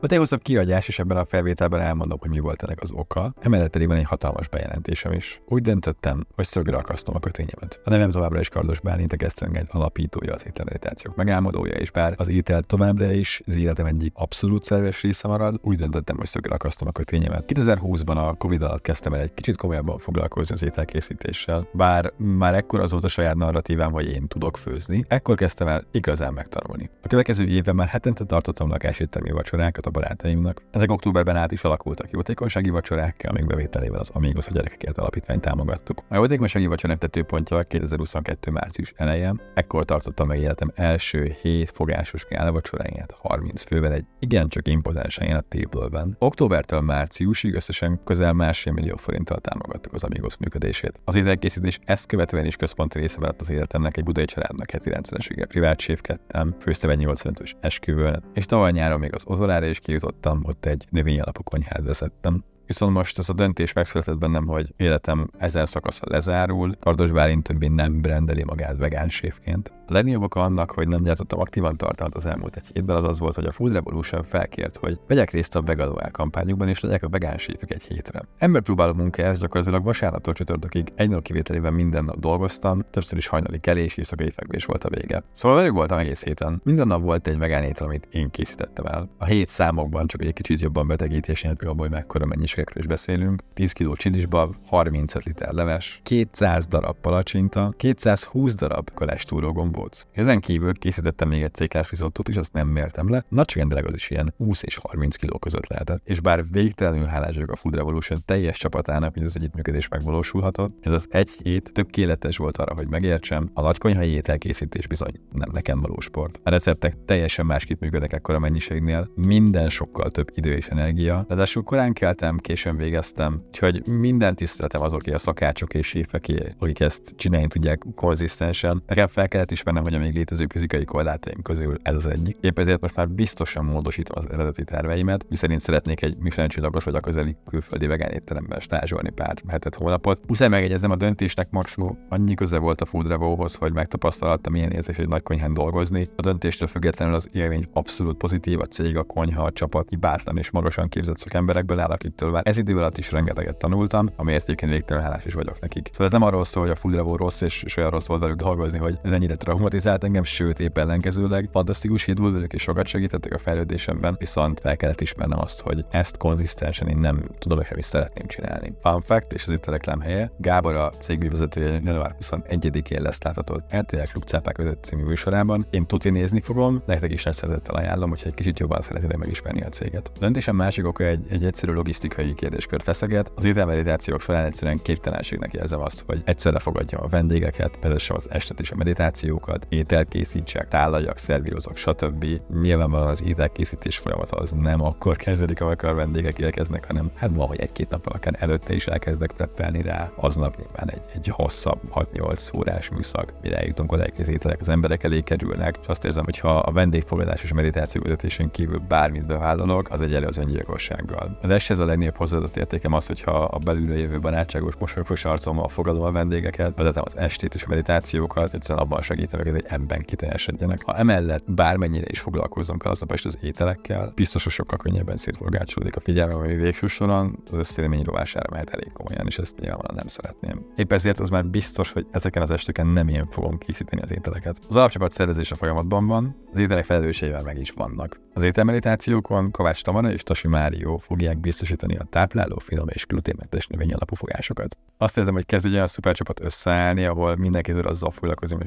A leghosszabb kiadás, és ebben a felvételben elmondom, hogy mi volt ennek az oka. Emellett pedig van egy hatalmas bejelentésem is. Úgy döntöttem, hogy szögre akasztom a kötényemet. A nevem továbbra is Kardos Bálint, a Gesztengegy alapítója, az ételmeditációk megálmodója, és bár az étel továbbra is az életem egyik abszolút szerves része marad, úgy döntöttem, hogy szögre akasztom a kötényemet. 2020-ban a Covid alatt kezdtem el egy kicsit komolyabban foglalkozni az ételkészítéssel, bár már ekkor az volt a saját narratívám, hogy én tudok főzni, ekkor kezdtem el igazán megtanulni. A következő évben már hetente tartottam lakáséttermi vacsorákat a barátaimnak. Ezek októberben át is alakultak jótékonysági vacsorákkal, még bevételével az Amigos a gyerekekért alapítványt támogattuk. A jótékonysági vacsorák tetőpontja 2022. március elején, ekkor tartottam meg életem első hét fogásos vacsoráját 30 fővel egy igencsak impozáns helyen a Table-ben. Októbertől márciusig összesen közel másfél millió forinttal támogattuk az Amigos működését. Az ételkészítés ezt követően is központi része lett az életemnek egy budai családnak heti rendszerességgel privát séfkedtem, főztem egy 85-ös esküvőn, és tavaly nyáron még az Ozolára is kijutottam, ott egy növény alapú konyhát vezettem. Viszont most ez a döntés megszületett bennem, hogy életem ezen szakasza lezárul, Kardos Bálint többé nem brendeli magát vegán séfként. A legnagyobb oka annak, hogy nem gyártottam aktívan tartalmat az elmúlt egy hétben, az az volt, hogy a Food Revolution felkért, hogy vegyek részt a Veganuál kampányukban, és legyek a vegán séfek egy hétre. Ember próbáló munka ez gyakorlatilag vasárnaptól csütörtökig egy nap kivételével minden nap dolgoztam, többször is hajnali kelés, éjszakai fekvés volt a vége. Szóval velük voltam egész héten. Minden nap volt egy vegán étel, amit én készítettem el. A hét számokban csak egy kicsit jobban betegítés nélkül abból, hogy mekkora mennyiségekről is beszélünk. 10 kg csilisbab, 35 liter leves, 200 darab palacsinta, 220 darab kolestúró gombóc. Ezen kívül készítettem még egy céklás rizottot is, azt nem mértem le. Nagyságrendileg az is ilyen 20 és 30 kg között lehetett. És bár végtelenül hálás vagyok a Food Revolution teljes csapatának, hogy az együttműködés megvalósulhatott, ez az egy hét tökéletes volt arra, hogy megértsem, a nagykonyhai ételkészítés bizony nem nekem való sport. A receptek teljesen másképp működnek ekkora mennyiségnél, minden sokkal több idő és energia, ráadásul korán keltem, későn végeztem, úgyhogy minden tiszteletem azoké a szakácsok és séfeké, akik ezt csinálni tudják konzisztensen. Nekem fel kellett ismernem, hogy a még létező fizikai korlátaim közül ez az egyik. Épp ezért most már biztosan módosítom az eredeti terveimet, miszerint szeretnék egy Michelin csillagos vagy a közeli külföldi vegán étteremben stázsolni pár hetet, hónapot. Muszáj megegyezem a döntésnek maximum annyi köze volt a Food Revo-hoz, hogy megtapasztaltam milyen érzés egy nagy konyhán dolgozni. A döntéstől függetlenül az élmény abszolút pozitív, a cég, a konyha, a csapat hibátlan és magasan képzett szakemberekből áll, akiktől már ez idő alatt is rengeteget tanultam, ami értéken végtelen hálás is vagyok nekik. Szóval ez nem arról szól, hogy a Food Revo rossz és, és olyan rossz volt velük dolgozni, hogy ez ennyire traumatizált engem, sőt épp ellenkezőleg fantasztikus hét volt és sokat segítettek a fejlődésemben, viszont fel kellett ismernem azt, hogy ezt konzisztensen én nem tudom és nem is szeretném csinálni. Fun fact, és az itt a reklám helye, Gábor a cég vezetője január 21-én lesz látható RTL Klub Cápák között című műsorában. Én tuti nézni fogom, nektek is nagy szeretettel ajánlom, hogyha egy kicsit jobban szeretnétek megismerni a céget. A döntésem másik oka egy, egy egyszerű logisztikai kérdéskört feszeget. Az ételmeditációk során egyszerűen képtelenségnek érzem azt, hogy egyszerre fogadjam a vendégeket, vezessem az estet és a meditációkat, ételt készítsek, tálaljak, szervírozok, stb. Nyilvánvalóan az ételkészítés folyamata az nem akkor kezdődik, amikor a vendégek érkeznek, hanem hát ma, hogy egy-két nap akár előtte is elkezdek preppelni rá, aznap nyilván egy, egy hosszabb 6-8 órás műszak, mire eljutunk oda, az ételek az emberek elé kerülnek, és azt érzem, hogy ha a vendégfogadás és meditáció vezetésén kívül bármit bevállalok, az egy elő az öngyilkossággal. Az eshez a legnagyobb hozzáadott értékem az, hogyha a belülről jövő barátságos mosolygós arcommal fogadom a vendégeket, vezetem az estét és a meditációkat, egyszerűen abban segítem őket, hogy ebben kiteljesedjenek. Ha emellett bármennyire is foglalkozom kell aznap este az ételekkel, biztos, hogy sokkal könnyebben szétforgácsolódik a figyelmem, ami végső soron az összélemény rovására mehet elég komolyan, és ezt nyilvánvalóan nem szeretném. Épp ezért az már biztos, hogy ezeken az esteken nem én fogom készíteni az ételeket. Az alapcsapat szervezése folyamatban van, az ételek felelősségével meg is vannak. Az ételmeditációkon Kovács Tamara és Tasi Márió fogják biztosítani a tápláló, finom és gluténmentes növény alapú fogásokat. Azt érzem, hogy kezd egy olyan szupercsapat összeállni, ahol mindenki azzal foglalkozni, hogy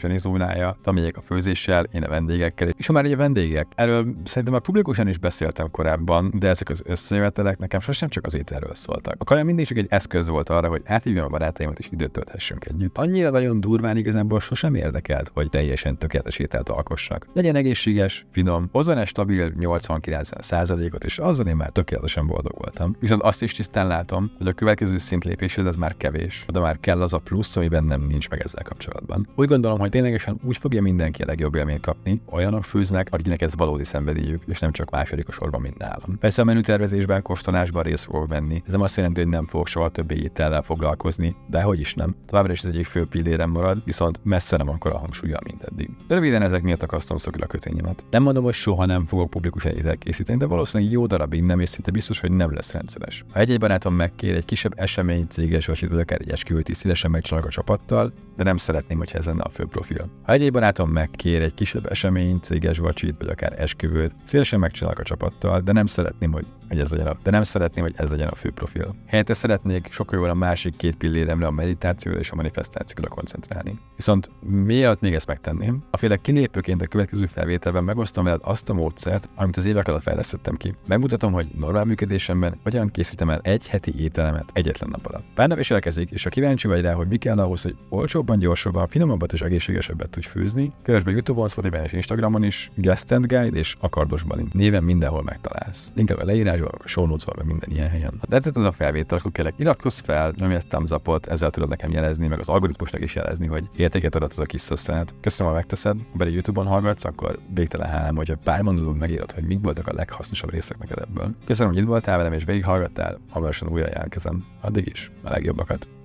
zónája, Tamiék a főzéssel, én a vendégekkel, és ha már egy vendégek. Erről szerintem már publikusan is beszéltem korábban, de ezek az összejövetelek nekem sosem csak az ételről szóltak. A kaja mindig csak egy eszköz volt arra, hogy áthívjam a barátaimat és időt tölthessünk együtt. Annyira nagyon durván igazából sosem érdekelt, hogy teljesen tökéletes ételt alkossak. Legyen egészséges, finom, hozzon egy stabil 80-90 százalékot, és azzal én már tökéletesen boldog voltam. Viszont azt is tisztán látom, hogy a következő szintlépéshez ez már kevés, de már kell az a plusz, ami bennem nincs meg ezzel kapcsolatban. Úgy gondolom, hogy ténylegesen úgy fogja mindenki a legjobb élményt kapni, olyanok főznek, akiknek ez valódi szenvedélyük, és nem csak második a sorban, mint nálam. Persze a menütervezésben, kóstolásban részt fogok venni. Ez nem azt jelenti, hogy nem fogok soha többé étellel foglalkozni, de hogy is nem. Továbbra is az egyik fő pillérem marad, viszont messze nem akkor a hangsúlya, mint eddig. Röviden ezek miatt akasztom szokul a kötényemet. Nem mondom, hogy soha nem fogok publikus ételt készíteni, de valószínűleg jó darabig nem, és szinte biztos, hogy nem lesz rendszeres. Ha egy-egy barátom megkér egy kisebb esemény, céges vagy akár egy esküvőt is szívesen megcsinálok a csapattal, de nem szeretném, hogyha ez lenne a fő profil. Ha egy barátom megkér egy kisebb esemény, céges vacsit, vagy akár esküvőt, szívesen megcsinálok a csapattal, de nem szeretném, hogy hogy ez legyen a, de nem szeretném, hogy ez legyen a fő profil. Helyette szeretnék sokkal jól a másik két pilléremre, a meditációra és a manifestációra koncentrálni. Viszont miért még ezt megtenném? A féle kilépőként a következő felvételben megosztom veled azt a módszert, amit az évek alatt fejlesztettem ki. Megmutatom, hogy normál működésemben hogyan készítem el egy heti ételemet egyetlen nap alatt. Pár nap is elkezdik, és ha kíváncsi vagy rá, hogy mi kell ahhoz, hogy olcsóbban, gyorsabban, finomabbat és egészségesebbet tudj főzni, kövess be YouTube-on, Spotify és Instagramon is, Guest and Guide és Akardos Balint. Néven mindenhol megtalálsz. Link a leírás írásban, a show notes meg minden ilyen helyen. Ha tetszett az a felvétel, akkor kérlek iratkozz fel, nyomj egy thumbs up ezzel tudod nekem jelezni, meg az algoritmusnak is jelezni, hogy értéket adott az a kis szösszenet. Köszönöm, ha megteszed, ha pedig YouTube-on hallgatsz, akkor végtelen hálám, hogyha pár mondatban megírod, hogy mik voltak a leghasznosabb részek neked ebből. Köszönöm, hogy itt voltál velem és végighallgattál, hamarosan újra jelentkezem. Addig is, a legjobbakat.